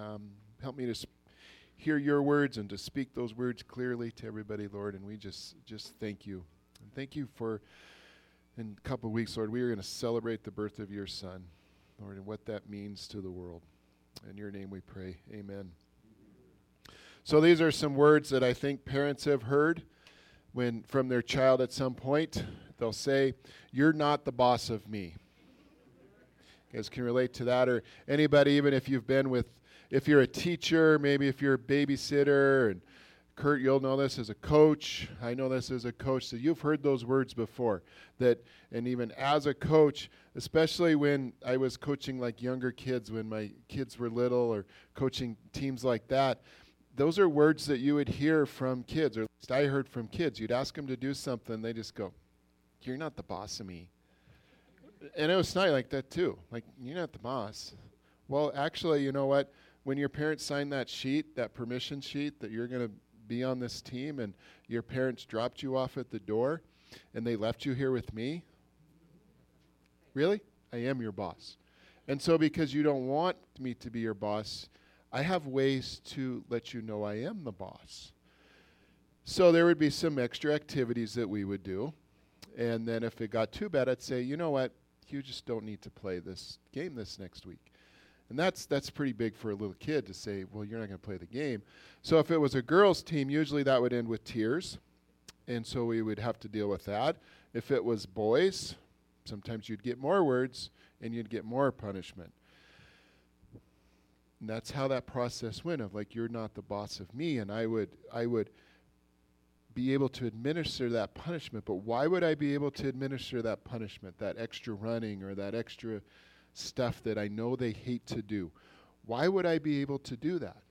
Um, help me to sp- hear your words and to speak those words clearly to everybody, Lord. And we just just thank you. And thank you for in a couple of weeks, Lord, we are going to celebrate the birth of your son, Lord, and what that means to the world. In your name we pray. Amen. So these are some words that I think parents have heard when from their child at some point. They'll say, You're not the boss of me. You guys can relate to that, or anybody, even if you've been with, if you're a teacher, maybe if you're a babysitter, and Kurt, you'll know this as a coach. I know this as a coach. So you've heard those words before. That, and even as a coach, especially when I was coaching like younger kids, when my kids were little, or coaching teams like that, those are words that you would hear from kids, or at least I heard from kids. You'd ask them to do something, they just go, "You're not the boss of me." And it was not like that too. Like you're not the boss. Well, actually, you know what? When your parents signed that sheet, that permission sheet that you're going to be on this team and your parents dropped you off at the door and they left you here with me? Really? I am your boss. And so, because you don't want me to be your boss, I have ways to let you know I am the boss. So, there would be some extra activities that we would do. And then, if it got too bad, I'd say, you know what? You just don't need to play this game this next week. And that's that's pretty big for a little kid to say, well, you're not going to play the game. So if it was a girls' team, usually that would end with tears, and so we would have to deal with that. If it was boys, sometimes you'd get more words and you'd get more punishment. And that's how that process went of like you're not the boss of me and I would I would be able to administer that punishment, but why would I be able to administer that punishment, that extra running or that extra stuff that I know they hate to do. Why would I be able to do that?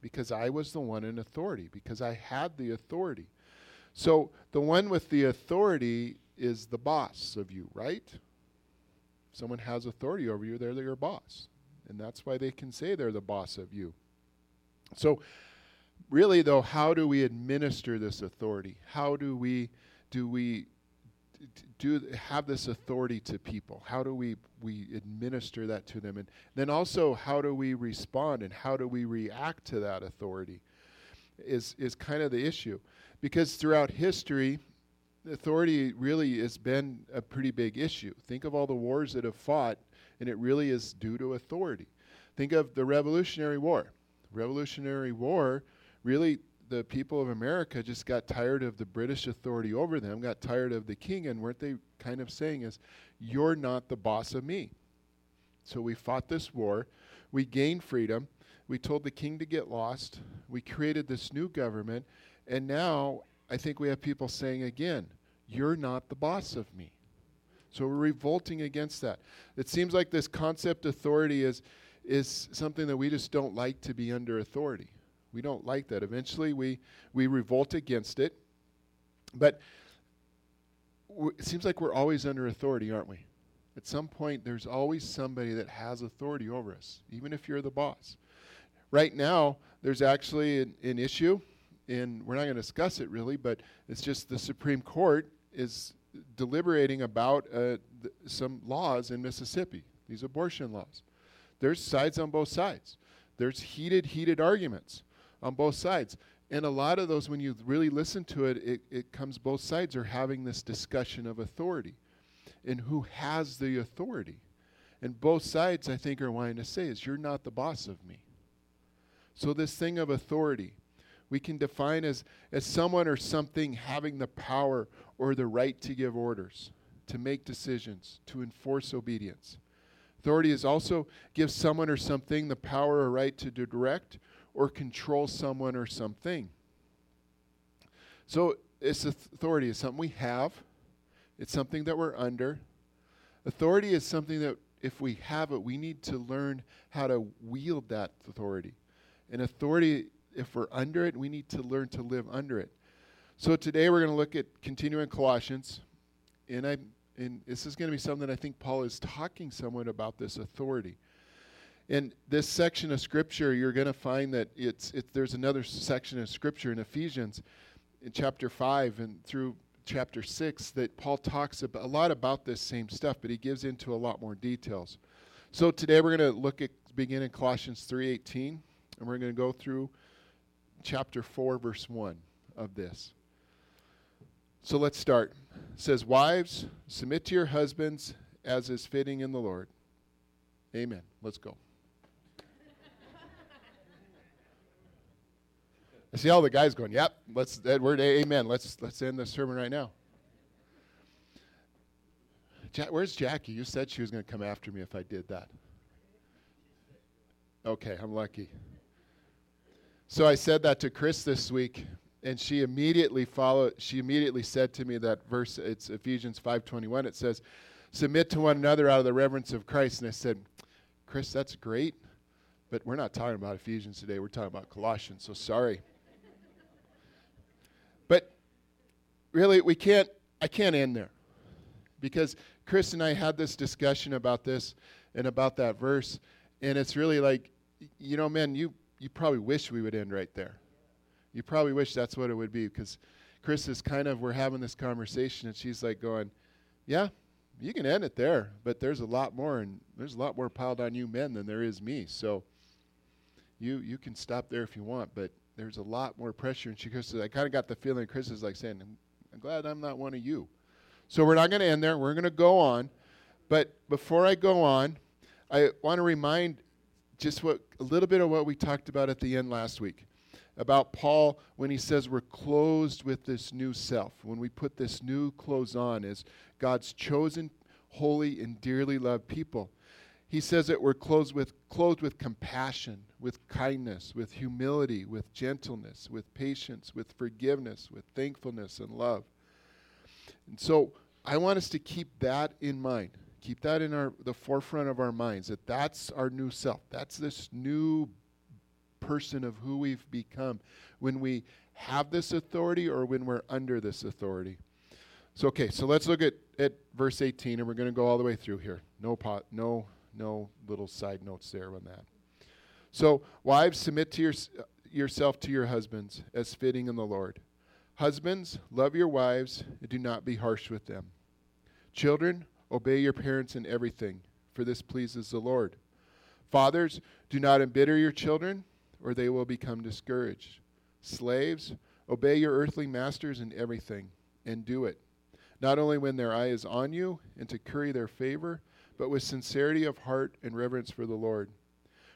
Because I was the one in authority, because I had the authority. So the one with the authority is the boss of you, right? If someone has authority over you, they're your boss. And that's why they can say they're the boss of you. So, really, though, how do we administer this authority? How do we do we do have this authority to people? How do we we administer that to them, and then also how do we respond and how do we react to that authority? Is is kind of the issue, because throughout history, authority really has been a pretty big issue. Think of all the wars that have fought, and it really is due to authority. Think of the Revolutionary War. Revolutionary War really the people of America just got tired of the British authority over them, got tired of the king, and weren't they kind of saying is, you're not the boss of me. So we fought this war. We gained freedom. We told the king to get lost. We created this new government. And now I think we have people saying again, you're not the boss of me. So we're revolting against that. It seems like this concept authority is, is something that we just don't like to be under authority. We don't like that. Eventually, we, we revolt against it. But it seems like we're always under authority, aren't we? At some point, there's always somebody that has authority over us, even if you're the boss. Right now, there's actually an, an issue, and we're not going to discuss it really, but it's just the Supreme Court is deliberating about uh, th- some laws in Mississippi, these abortion laws. There's sides on both sides. There's heated, heated arguments on both sides. And a lot of those, when you really listen to it, it, it comes both sides are having this discussion of authority and who has the authority. And both sides, I think, are wanting to say is, you're not the boss of me. So this thing of authority, we can define as, as someone or something having the power or the right to give orders, to make decisions, to enforce obedience. Authority is also gives someone or something the power or right to direct or control someone or something. So, this authority is something we have, it's something that we're under. Authority is something that, if we have it, we need to learn how to wield that authority. And authority, if we're under it, we need to learn to live under it. So, today we're going to look at continuing Colossians. And, I, and this is going to be something I think Paul is talking somewhat about this authority. In this section of scripture, you're going to find that it's, it, there's another section of scripture in Ephesians, in chapter 5 and through chapter 6, that Paul talks a lot about this same stuff, but he gives into a lot more details. So today we're going to look at begin in Colossians 3:18 and we're going to go through chapter 4 verse 1 of this. So let's start. It says, "Wives, submit to your husbands as is fitting in the Lord." Amen. Let's go. I see all the guys going, "Yep, let's Edward, amen. Let's let's end the sermon right now." Ja- where's Jackie? You said she was going to come after me if I did that. Okay, I'm lucky. So I said that to Chris this week, and she immediately followed. She immediately said to me that verse. It's Ephesians 5:21. It says, "Submit to one another out of the reverence of Christ." And I said, "Chris, that's great, but we're not talking about Ephesians today. We're talking about Colossians. So sorry." but really, we can't. I can't end there because Chris and I had this discussion about this and about that verse, and it's really like, you know, man, you you probably wish we would end right there. You probably wish that's what it would be because Chris is kind of we're having this conversation and she's like going, yeah, you can end it there, but there's a lot more and there's a lot more piled on you men than there is me. So you you can stop there if you want, but there's a lot more pressure. And she goes, I kind of got the feeling Chris is like saying, I'm glad I'm not one of you. So we're not going to end there. We're going to go on. But before I go on, I want to remind just what a little bit of what we talked about at the end last week about Paul when he says we're closed with this new self. When we put this new clothes on as God's chosen, holy, and dearly loved people. He says that we're clothed with, clothed with compassion, with kindness, with humility, with gentleness, with patience, with forgiveness, with thankfulness and love. And so I want us to keep that in mind. Keep that in our the forefront of our minds that that's our new self. That's this new person of who we've become when we have this authority or when we're under this authority. So okay, so let's look at, at verse 18 and we're going to go all the way through here. No pot no no little side notes there on that. So, wives submit to your, uh, yourself to your husbands as fitting in the Lord. Husbands, love your wives and do not be harsh with them. Children, obey your parents in everything, for this pleases the Lord. Fathers, do not embitter your children, or they will become discouraged. Slaves, obey your earthly masters in everything, and do it, not only when their eye is on you and to curry their favor, but with sincerity of heart and reverence for the Lord.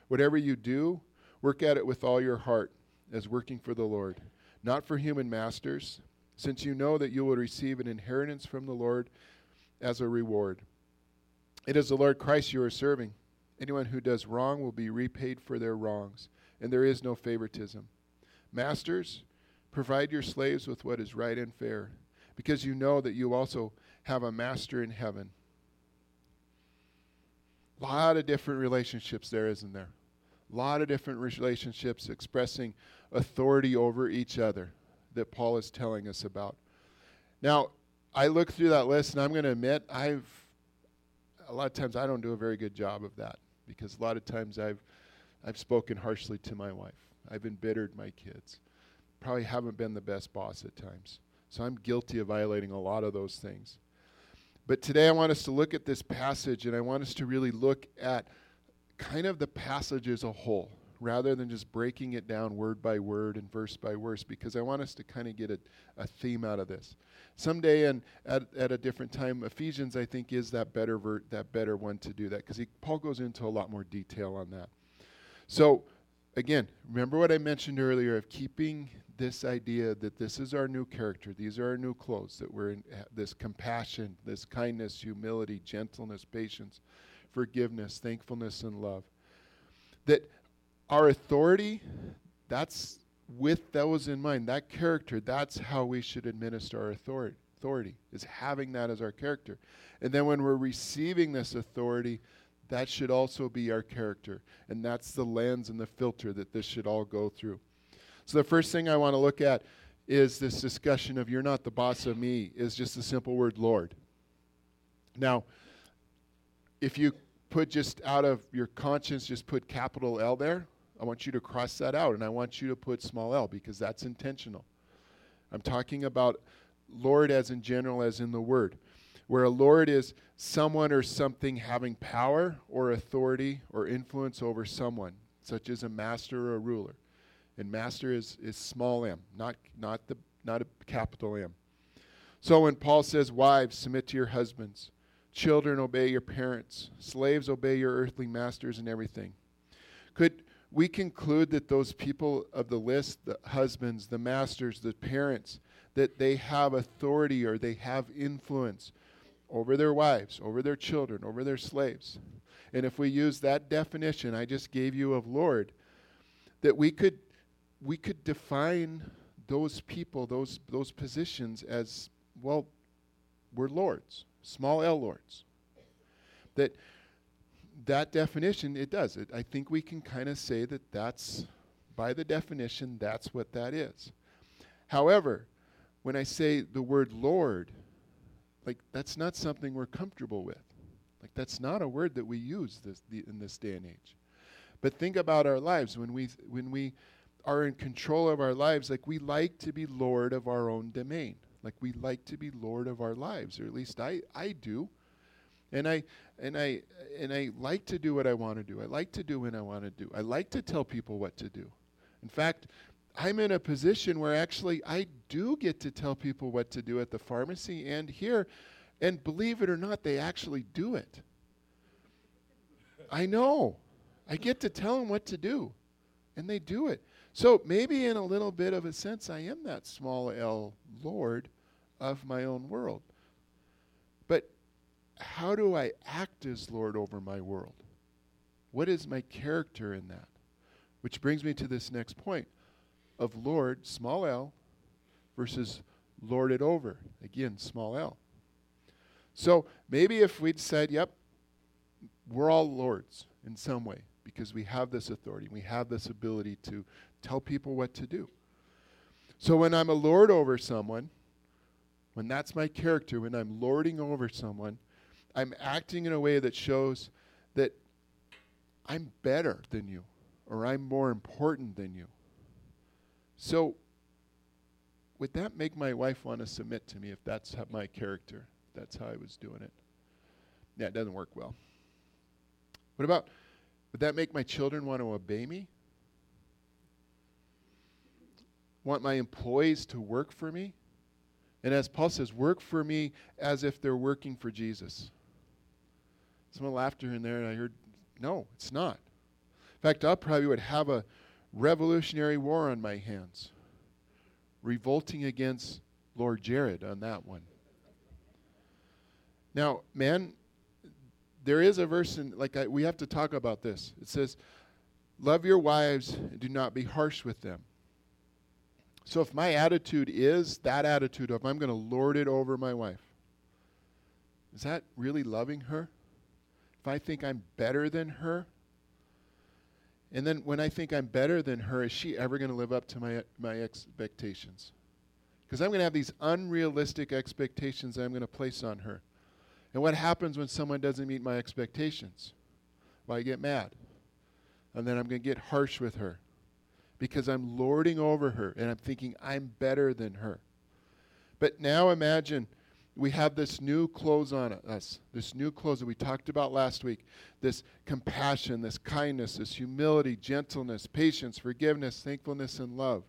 Whatever you do, work at it with all your heart, as working for the Lord, not for human masters, since you know that you will receive an inheritance from the Lord as a reward. It is the Lord Christ you are serving. Anyone who does wrong will be repaid for their wrongs, and there is no favoritism. Masters, provide your slaves with what is right and fair, because you know that you also have a master in heaven. A lot of different relationships there, isn't there? A lot of different relationships expressing authority over each other that Paul is telling us about. Now, I look through that list, and I'm going to admit I've a lot of times I don't do a very good job of that because a lot of times I've I've spoken harshly to my wife. I've embittered my kids. Probably haven't been the best boss at times. So I'm guilty of violating a lot of those things. But today I want us to look at this passage and I want us to really look at kind of the passage as a whole rather than just breaking it down word by word and verse by verse because I want us to kind of get a, a theme out of this. Someday and at, at a different time, Ephesians I think is that better ver- that better one to do that because Paul goes into a lot more detail on that. So again, remember what I mentioned earlier of keeping this idea that this is our new character, these are our new clothes, that we're in this compassion, this kindness, humility, gentleness, patience, forgiveness, thankfulness, and love. That our authority, that's with those in mind, that character, that's how we should administer our authority, authority, is having that as our character. And then when we're receiving this authority, that should also be our character. And that's the lens and the filter that this should all go through. So the first thing I want to look at is this discussion of you're not the boss of me, is just the simple word Lord. Now, if you put just out of your conscience, just put capital L there, I want you to cross that out and I want you to put small l because that's intentional. I'm talking about Lord as in general, as in the word. Where a lord is someone or something having power or authority or influence over someone, such as a master or a ruler. And master is, is small m, not, not, the, not a capital M. So when Paul says, Wives, submit to your husbands, children, obey your parents, slaves, obey your earthly masters and everything. Could we conclude that those people of the list, the husbands, the masters, the parents, that they have authority or they have influence over their wives, over their children, over their slaves. And if we use that definition I just gave you of Lord, that we could we could define those people, those those positions as well, we're lords, small L lords. That that definition, it does. It, I think we can kind of say that that's, by the definition, that's what that is. However, when I say the word Lord, like that's not something we're comfortable with. Like that's not a word that we use this, the, in this day and age. But think about our lives when we when we are in control of our lives. Like we like to be Lord of our own domain. Like we like to be Lord of our lives, or at least I I do. And I and I and I like to do what I want to do. I like to do when I want to do. I like to tell people what to do. In fact, I'm in a position where actually I do get to tell people what to do at the pharmacy and here. And believe it or not, they actually do it. I know. I get to tell them what to do, and they do it. So maybe in a little bit of a sense, I am that small L Lord of my own world. But how do I act as Lord over my world? What is my character in that? Which brings me to this next point of Lord, small l, versus lord it over, again, small l. So maybe if we'd said, yep, we're all lords in some way because we have this authority, we have this ability to tell people what to do. So when I'm a lord over someone, when that's my character, when I'm lording over someone, I'm acting in a way that shows that I'm better than you or I'm more important than you. So, would that make my wife want to submit to me if that's my character? That's how I was doing it. Yeah, it doesn't work well. What about, would that make my children want to obey me? Want my employees to work for me? And as Paul says, work for me as if they're working for Jesus. Some laughter in there, and I heard, no, it's not. In fact, I probably would have a revolutionary war on my hands, revolting against Lord Jared on that one. Now, man, there is a verse in, like, I, we have to talk about this. It says, Love your wives and do not be harsh with them. So if my attitude is that attitude of I'm going to lord it over my wife, is that really loving her? If I think I'm better than her, and then when I think I'm better than her, is she ever going to live up to my, my expectations? Because I'm going to have these unrealistic expectations that I'm going to place on her. And what happens when someone doesn't meet my expectations? Well, I get mad. And then I'm going to get harsh with her because I'm lording over her and I'm thinking I'm better than her. But now imagine we have this new clothes on us, this new clothes that we talked about last week this compassion, this kindness, this humility, gentleness, patience, forgiveness, thankfulness, and love.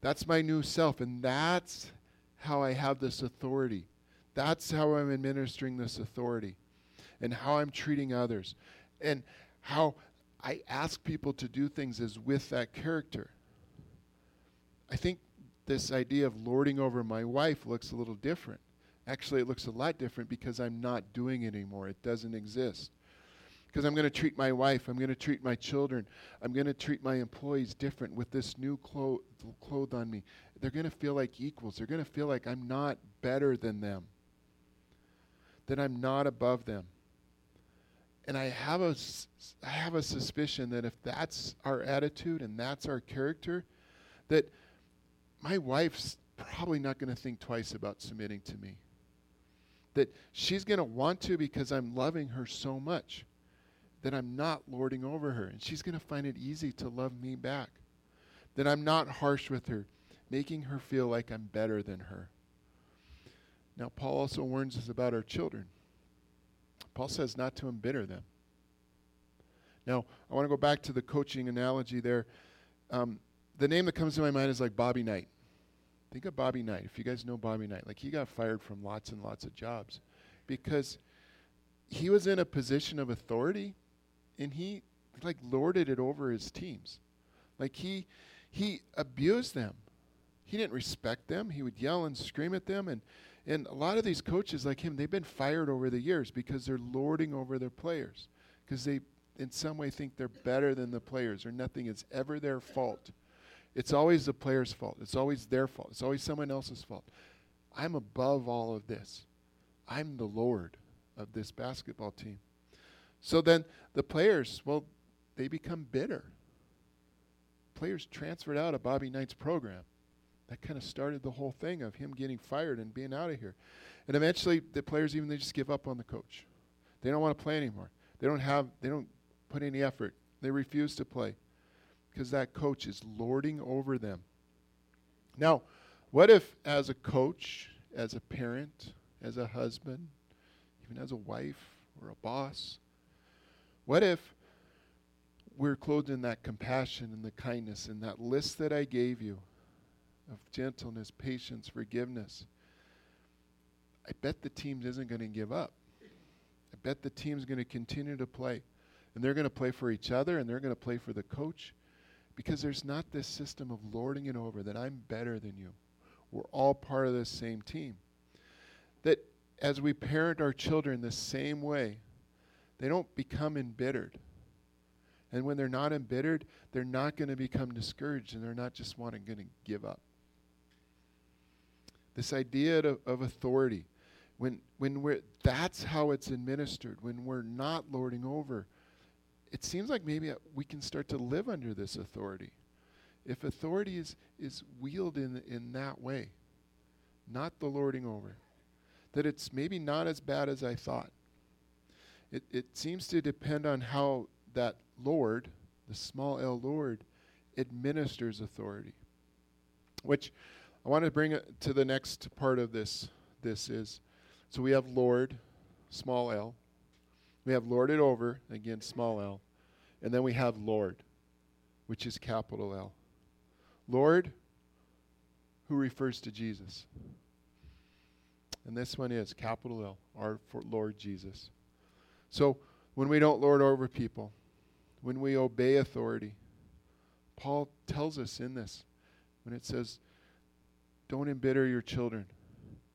That's my new self, and that's how I have this authority. That's how I'm administering this authority, and how I'm treating others, and how I ask people to do things is with that character. I think this idea of lording over my wife looks a little different. Actually, it looks a lot different because I'm not doing it anymore. It doesn't exist. Because I'm going to treat my wife, I'm going to treat my children, I'm going to treat my employees different with this new clo- on me. They're going to feel like equals. They're going to feel like I'm not better than them, that I'm not above them. And I have a, I have a suspicion that if that's our attitude and that's our character, that my wife's probably not going to think twice about submitting to me that she's going to want to because I'm loving her so much that I'm not lording over her. And she's going to find it easy to love me back. That I'm not harsh with her, making her feel like I'm better than her. Now, Paul also warns us about our children. Paul says not to embitter them. Now, I want to go back to the coaching analogy there. Um, the name that comes to my mind is like Bobby Knight. Think of Bobby Knight. If you guys know Bobby Knight, like he got fired from lots and lots of jobs because he was in a position of authority and he like lorded it over his teams. Like he he abused them. He didn't respect them. He would yell and scream at them and and a lot of these coaches like him, they've been fired over the years because they're lording over their players because they in some way think they're better than the players or nothing is ever their fault. It's always the player's fault. It's always their fault. It's always someone else's fault. I'm above all of this. I'm the Lord of this basketball team. So then the players, well, they become bitter. Players transferred out of Bobby Knight's program. That kind of started the whole thing of him getting fired and being out of here. And eventually the players even they just give up on the coach. They don't want to play anymore. They don't have they don't put any effort. They refuse to play because that coach is lording over them. Now, what if as a coach, as a parent, as a husband, even as a wife or a boss, what if we're clothed in that compassion and the kindness and that list that I gave you of gentleness, patience, forgiveness? I bet the team isn't going to give up. I bet the team's going to continue to play. And they're going to play for each other and they're going to play for the coach because there's not this system of lording it over that I'm better than you. We're all part of the same team. That as we parent our children the same way, they don't become embittered. And when they're not embittered, they're not going to become discouraged and they're not just wanting going to give up. This idea of, of authority, when, when we're, that's how it's administered, when we're not lording over, it seems like maybe uh, we can start to live under this authority. If authority is, is wielded in, in that way, not the lording over, that it's maybe not as bad as I thought. It, it seems to depend on how that Lord, the small l Lord, administers authority. Which I want to bring it to the next part of this. This is so we have Lord, small l, we have lorded over, again, small l. And then we have Lord, which is capital L. Lord, who refers to Jesus. And this one is capital L, our Lord Jesus. So when we don't lord over people, when we obey authority, Paul tells us in this, when it says, don't embitter your children.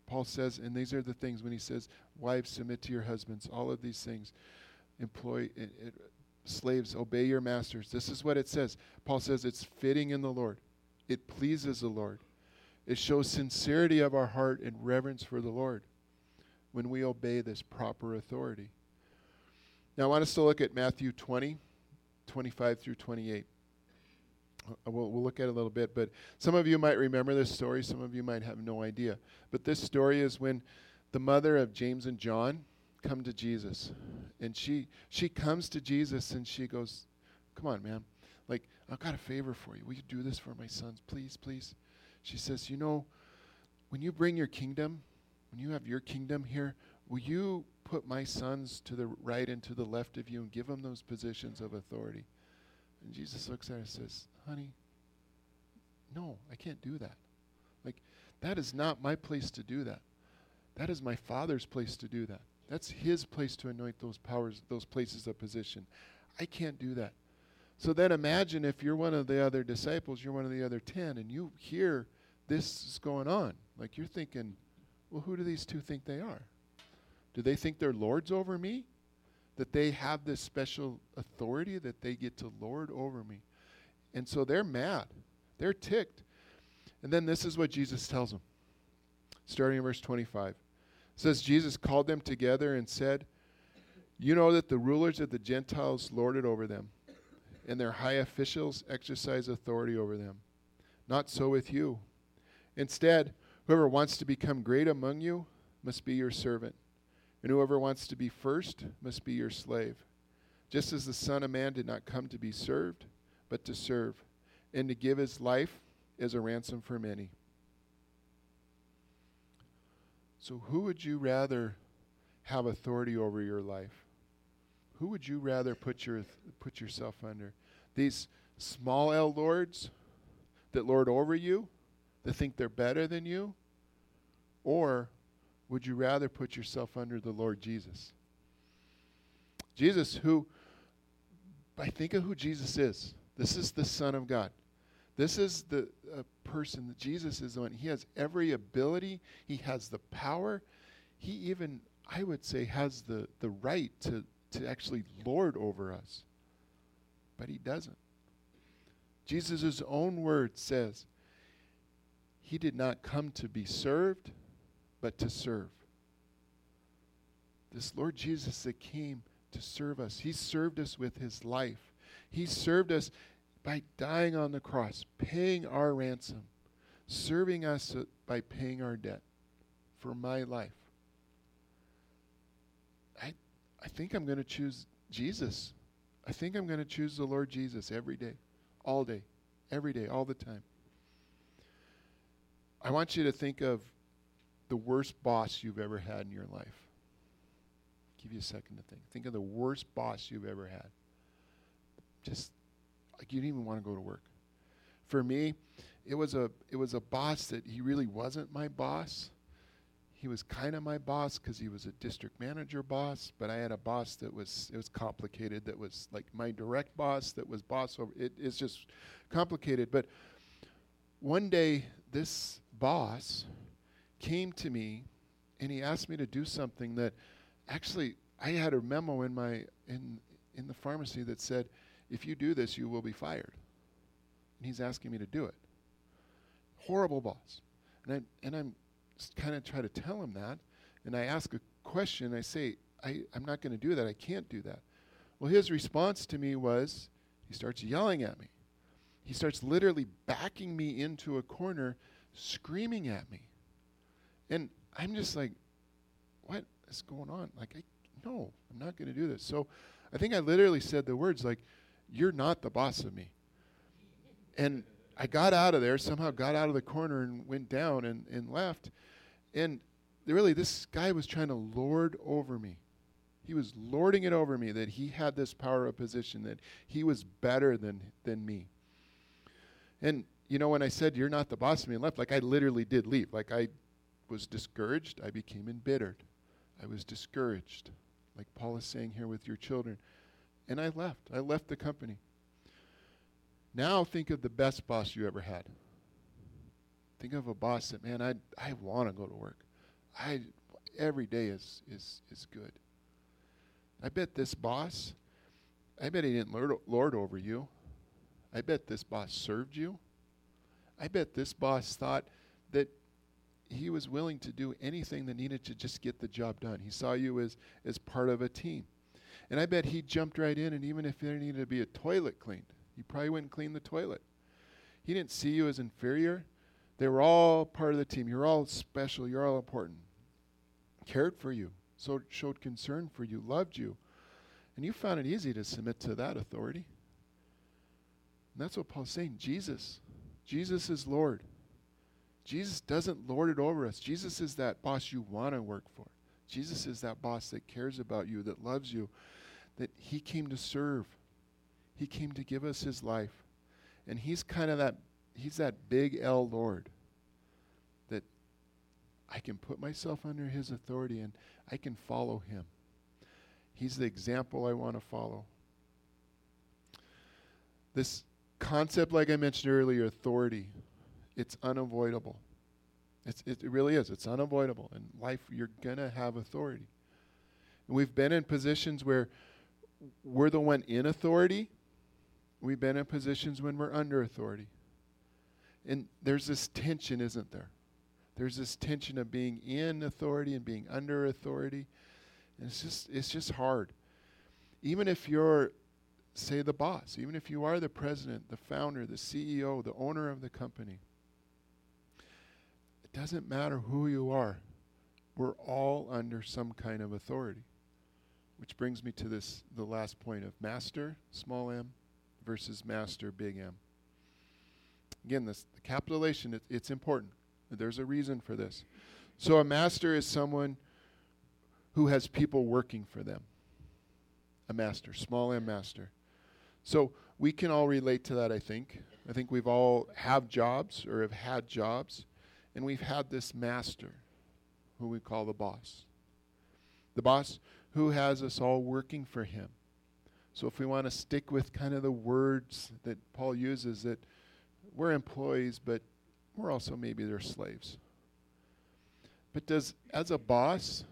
Paul says, and these are the things when he says, Wives, submit to your husbands. All of these things. Employ it, it, slaves, obey your masters. This is what it says. Paul says it's fitting in the Lord. It pleases the Lord. It shows sincerity of our heart and reverence for the Lord when we obey this proper authority. Now, I want us to look at Matthew 20, 25 through 28. Uh, we'll, we'll look at it a little bit, but some of you might remember this story, some of you might have no idea. But this story is when the mother of James and John come to Jesus. And she she comes to Jesus and she goes, Come on, man. Like, I've got a favor for you. Will you do this for my sons? Please, please. She says, You know, when you bring your kingdom, when you have your kingdom here, will you put my sons to the right and to the left of you and give them those positions of authority? And Jesus looks at her and says, Honey, no, I can't do that. Like, that is not my place to do that. That is my Father's place to do that. That's His place to anoint those powers, those places of position. I can't do that. So then imagine if you're one of the other disciples, you're one of the other ten, and you hear this is going on. Like you're thinking, well, who do these two think they are? Do they think they're lords over me? That they have this special authority that they get to lord over me? And so they're mad. They're ticked. And then this is what Jesus tells them, starting in verse 25 says Jesus called them together and said, You know that the rulers of the Gentiles lord it over them, and their high officials exercise authority over them. Not so with you. Instead, whoever wants to become great among you must be your servant, and whoever wants to be first must be your slave. Just as the Son of Man did not come to be served, but to serve, and to give his life as a ransom for many. So, who would you rather have authority over your life? Who would you rather put, your, put yourself under? These small L lords that lord over you, that think they're better than you? Or would you rather put yourself under the Lord Jesus? Jesus, who, I think of who Jesus is. This is the Son of God. This is the uh, person that Jesus is the one. He has every ability, he has the power. He even, I would say, has the, the right to, to actually lord over us. But he doesn't. Jesus' own word says, He did not come to be served, but to serve. This Lord Jesus that came to serve us, He served us with His life. He served us by dying on the cross, paying our ransom, serving us uh, by paying our debt for my life. I, I think I'm going to choose Jesus. I think I'm going to choose the Lord Jesus every day, all day, every day, all the time. I want you to think of the worst boss you've ever had in your life. Give you a second to think. Think of the worst boss you've ever had. Just like you didn't even want to go to work. For me, it was a it was a boss that he really wasn't my boss. He was kind of my boss because he was a district manager boss, but I had a boss that was it was complicated. That was like my direct boss. That was boss over. It, it's just complicated. But one day, this boss came to me, and he asked me to do something that, actually, I had a memo in my in in the pharmacy that said if you do this, you will be fired. And he's asking me to do it. Horrible boss. And, I, and I'm kind of try to tell him that. And I ask a question. I say, I, I'm not going to do that. I can't do that. Well, his response to me was he starts yelling at me. He starts literally backing me into a corner, screaming at me. And I'm just like, what is going on? Like, I, no, I'm not going to do this. So I think I literally said the words like, you're not the boss of me. And I got out of there, somehow got out of the corner and went down and, and left. And really, this guy was trying to lord over me. He was lording it over me that he had this power of position, that he was better than, than me. And, you know, when I said, You're not the boss of me and left, like I literally did leave. Like I was discouraged. I became embittered. I was discouraged. Like Paul is saying here with your children. And I left. I left the company. Now think of the best boss you ever had. Think of a boss that, man, I, I want to go to work. I, every day is, is, is good. I bet this boss, I bet he didn't lord, lord over you. I bet this boss served you. I bet this boss thought that he was willing to do anything that needed to just get the job done. He saw you as, as part of a team. And I bet he jumped right in, and even if there needed to be a toilet cleaned, he probably wouldn't clean the toilet. He didn't see you as inferior. They were all part of the team. You're all special. You're all important. Cared for you, so showed concern for you, loved you. And you found it easy to submit to that authority. And that's what Paul's saying. Jesus. Jesus is Lord. Jesus doesn't lord it over us. Jesus is that boss you want to work for. Jesus is that boss that cares about you, that loves you, that he came to serve. He came to give us his life. And he's kind of that he's that big L Lord that I can put myself under his authority and I can follow him. He's the example I want to follow. This concept, like I mentioned earlier, authority, it's unavoidable. It's, it really is. It's unavoidable. In life, you're going to have authority. And we've been in positions where we're the one in authority. We've been in positions when we're under authority. And there's this tension, isn't there? There's this tension of being in authority and being under authority. And it's just it's just hard. Even if you're say the boss, even if you are the president, the founder, the CEO, the owner of the company, it doesn't matter who you are. We're all under some kind of authority. Which brings me to this the last point of master, small m, versus master, big M. Again, this the capitalization, it, it's important. There's a reason for this. So a master is someone who has people working for them. A master, small m master. So we can all relate to that, I think. I think we've all have jobs or have had jobs, and we've had this master who we call the boss. The boss who has us all working for him. So if we want to stick with kind of the words that Paul uses that we're employees, but we're also maybe their slaves. But does as a boss,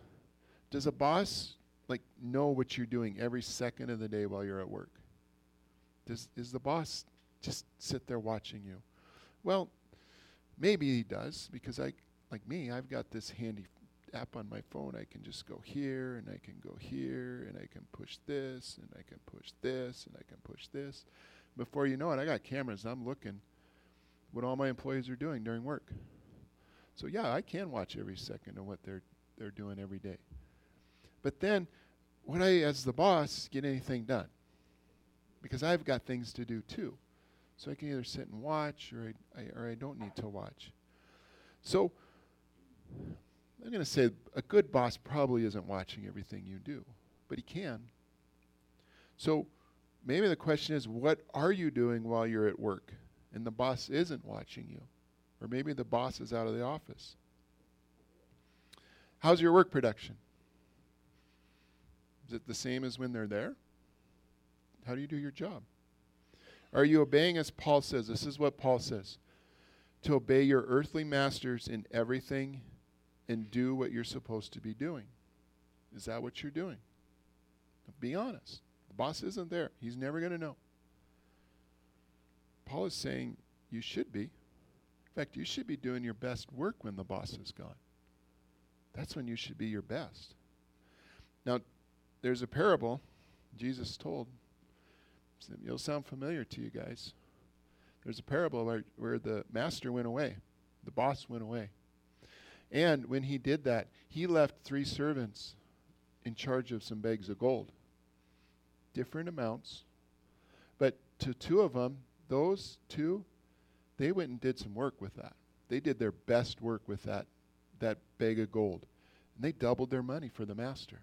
does a boss like know what you're doing every second of the day while you're at work? Does is the boss just sit there watching you? Well, maybe he does because I like me, I've got this handy app on my phone. I can just go here and I can go here and I can push this and I can push this and I can push this. Before you know it, I got cameras. I'm looking what all my employees are doing during work. So yeah, I can watch every second of what they're they're doing every day. But then, would I, as the boss, get anything done? Because I've got things to do too. So I can either sit and watch, or I, I or I don't need to watch. So I'm going to say a good boss probably isn't watching everything you do, but he can. So maybe the question is, what are you doing while you're at work? and the boss isn't watching you. Or maybe the boss is out of the office. How's your work production? Is it the same as when they're there? How do you do your job? Are you obeying as Paul says? This is what Paul says to obey your earthly masters in everything and do what you're supposed to be doing. Is that what you're doing? Be honest. The boss isn't there, he's never going to know. Paul is saying you should be. In fact, you should be doing your best work when the boss is gone. That's when you should be your best. Now, there's a parable Jesus told. It'll sound familiar to you guys. There's a parable where, where the master went away, the boss went away. And when he did that, he left three servants in charge of some bags of gold. Different amounts. But to two of them, those two, they went and did some work with that. They did their best work with that, that bag of gold. And they doubled their money for the master.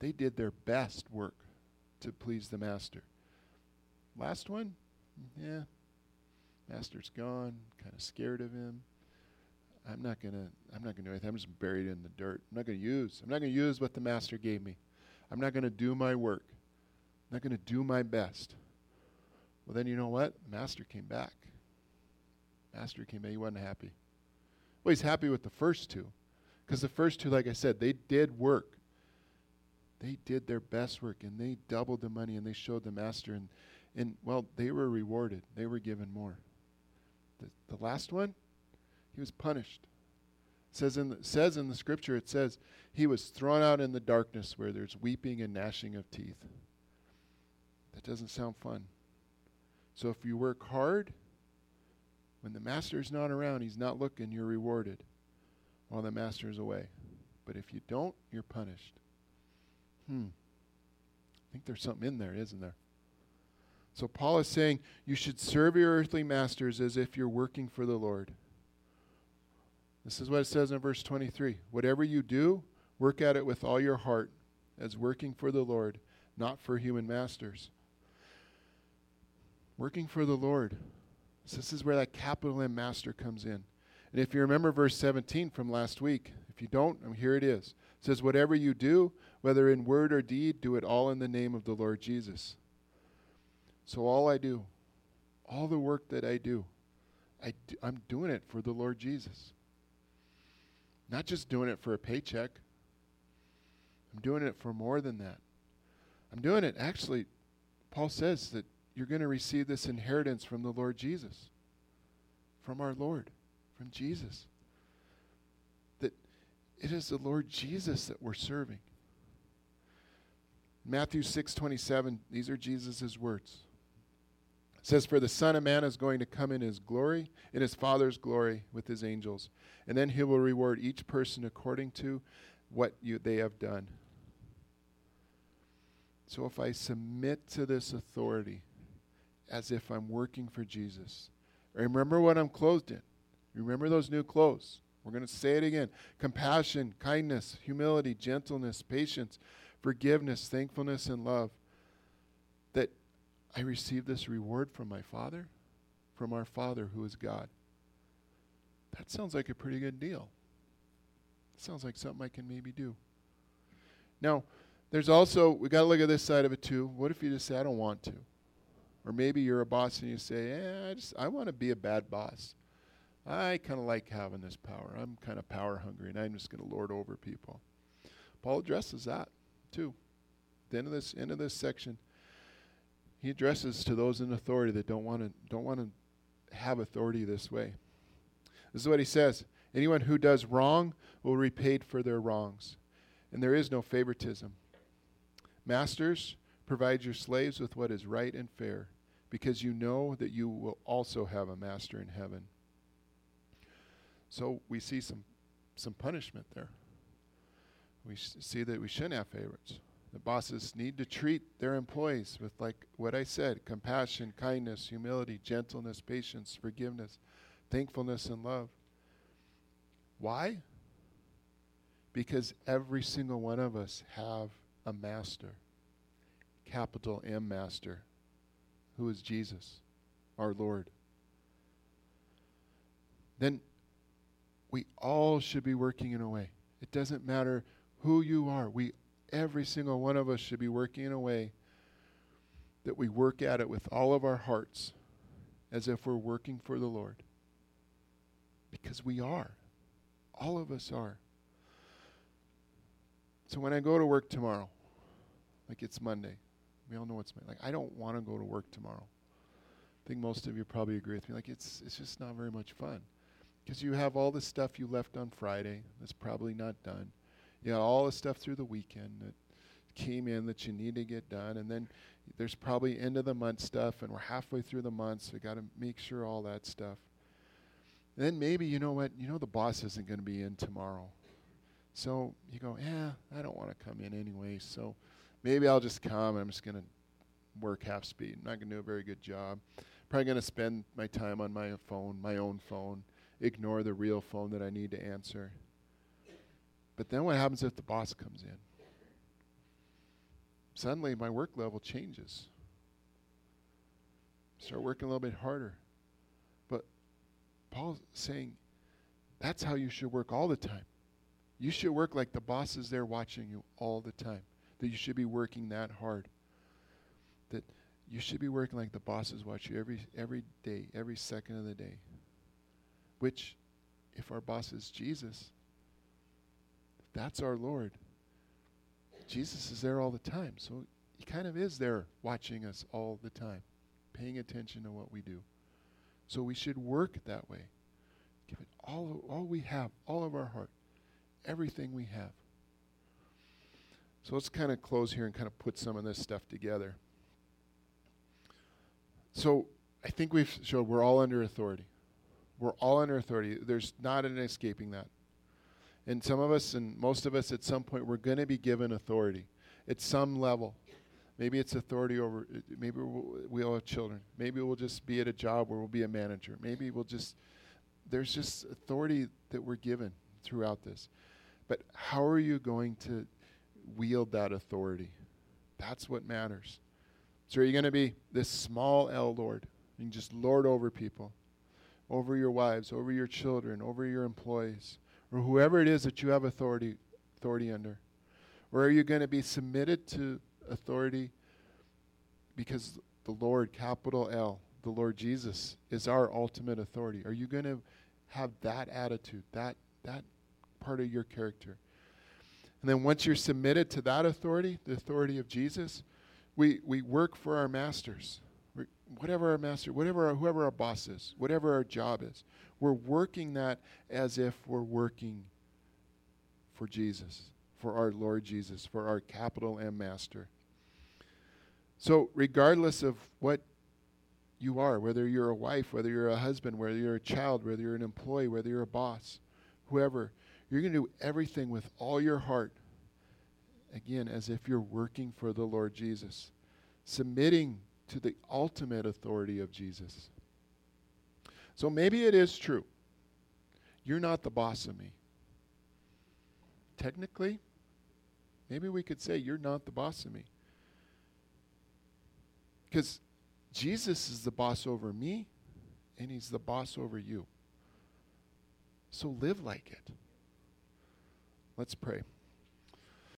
They did their best work to please the master. Last one, yeah, master's gone, kind of scared of him. I'm not gonna I'm not gonna do anything. I'm just buried in the dirt. I'm not gonna use. I'm not gonna use what the master gave me. I'm not gonna do my work. I'm not gonna do my best. Well, then you know what? The Master came back. Master came back. He wasn't happy. Well, he's happy with the first two. Because the first two, like I said, they did work. They did their best work and they doubled the money and they showed the master. And, and well, they were rewarded. They were given more. The, the last one, he was punished. It says in the, says in the scripture, it says he was thrown out in the darkness where there's weeping and gnashing of teeth. That doesn't sound fun. So if you work hard, when the master's not around, he's not looking, you're rewarded while the master's away. But if you don't, you're punished. Hmm. I think there's something in there, isn't there? So Paul is saying you should serve your earthly masters as if you're working for the Lord. This is what it says in verse 23. Whatever you do, work at it with all your heart, as working for the Lord, not for human masters working for the Lord. So this is where that capital M master comes in. And if you remember verse 17 from last week, if you don't, um, here it is. It says, Whatever you do, whether in word or deed, do it all in the name of the Lord Jesus. So all I do, all the work that I do, I do, I'm doing it for the Lord Jesus. Not just doing it for a paycheck. I'm doing it for more than that. I'm doing it, actually, Paul says that you're going to receive this inheritance from the Lord Jesus, from our Lord, from Jesus. That it is the Lord Jesus that we're serving. Matthew 6:27, these are Jesus' words. Says, For the Son of Man is going to come in his glory, in his Father's glory with his angels, and then he will reward each person according to what you, they have done. So if I submit to this authority, as if I'm working for Jesus. Remember what I'm clothed in. Remember those new clothes. We're going to say it again compassion, kindness, humility, gentleness, patience, forgiveness, thankfulness, and love. I receive this reward from my Father, from our Father who is God. That sounds like a pretty good deal. Sounds like something I can maybe do. Now, there's also, we got to look at this side of it too. What if you just say, I don't want to? Or maybe you're a boss and you say, eh, I, just, I want to be a bad boss. I kind of like having this power. I'm kind of power hungry and I'm just going to lord over people. Paul addresses that too. The end of this, end of this section, he addresses to those in authority that don't want to don't want to have authority this way. This is what he says. Anyone who does wrong will be repaid for their wrongs. And there is no favoritism. Masters, provide your slaves with what is right and fair, because you know that you will also have a master in heaven. So we see some, some punishment there. We see that we shouldn't have favorites. The bosses need to treat their employees with, like what I said compassion, kindness, humility, gentleness, patience, forgiveness, thankfulness, and love. Why? Because every single one of us have a master, capital M master, who is Jesus, our Lord. Then we all should be working in a way. It doesn't matter who you are. We every single one of us should be working in a way that we work at it with all of our hearts as if we're working for the Lord. Because we are. All of us are. So when I go to work tomorrow, like it's Monday, we all know it's Monday. Like I don't want to go to work tomorrow. I think most of you probably agree with me. Like it's it's just not very much fun because you have all the stuff you left on Friday that's probably not done. You know all the stuff through the weekend that came in that you need to get done, and then there's probably end of the month stuff, and we're halfway through the month, so we got to make sure all that stuff. And then maybe you know what? You know the boss isn't going to be in tomorrow. So you go, yeah, I don't want to come in anyway. So maybe I'll just come. And I'm just going to work half speed. I'm not going to do a very good job. Probably going to spend my time on my phone, my own phone, ignore the real phone that I need to answer. But then what happens if the boss comes in? Suddenly my work level changes. Start working a little bit harder. But Paul's saying that's how you should work all the time. You should work like the boss is there watching you all the time. That you should be working that hard. That you should be working like the bosses watch you every every day, every second of the day. Which, if our boss is Jesus, that's our Lord. Jesus is there all the time. So he kind of is there watching us all the time, paying attention to what we do. So we should work that way. Give it all, all we have, all of our heart, everything we have. So let's kind of close here and kind of put some of this stuff together. So I think we've showed we're all under authority. We're all under authority. There's not an escaping that. And some of us, and most of us at some point, we're going to be given authority at some level. Maybe it's authority over, maybe we'll, we all have children. Maybe we'll just be at a job where we'll be a manager. Maybe we'll just, there's just authority that we're given throughout this. But how are you going to wield that authority? That's what matters. So are you going to be this small L Lord? You can just lord over people, over your wives, over your children, over your employees, or whoever it is that you have authority authority under? Or are you going to be submitted to authority because the Lord, capital L, the Lord Jesus, is our ultimate authority. Are you going to have that attitude, that, that part of your character? And then once you're submitted to that authority, the authority of Jesus, we, we work for our masters. Whatever our master, whatever our, whoever our boss is, whatever our job is, we're working that as if we're working for Jesus, for our Lord Jesus, for our capital M master. So, regardless of what you are, whether you're a wife, whether you're a husband, whether you're a child, whether you're an employee, whether you're a boss, whoever, you're going to do everything with all your heart, again, as if you're working for the Lord Jesus, submitting to the ultimate authority of Jesus. So maybe it is true. You're not the boss of me. Technically, maybe we could say, You're not the boss of me. Because Jesus is the boss over me, and he's the boss over you. So live like it. Let's pray.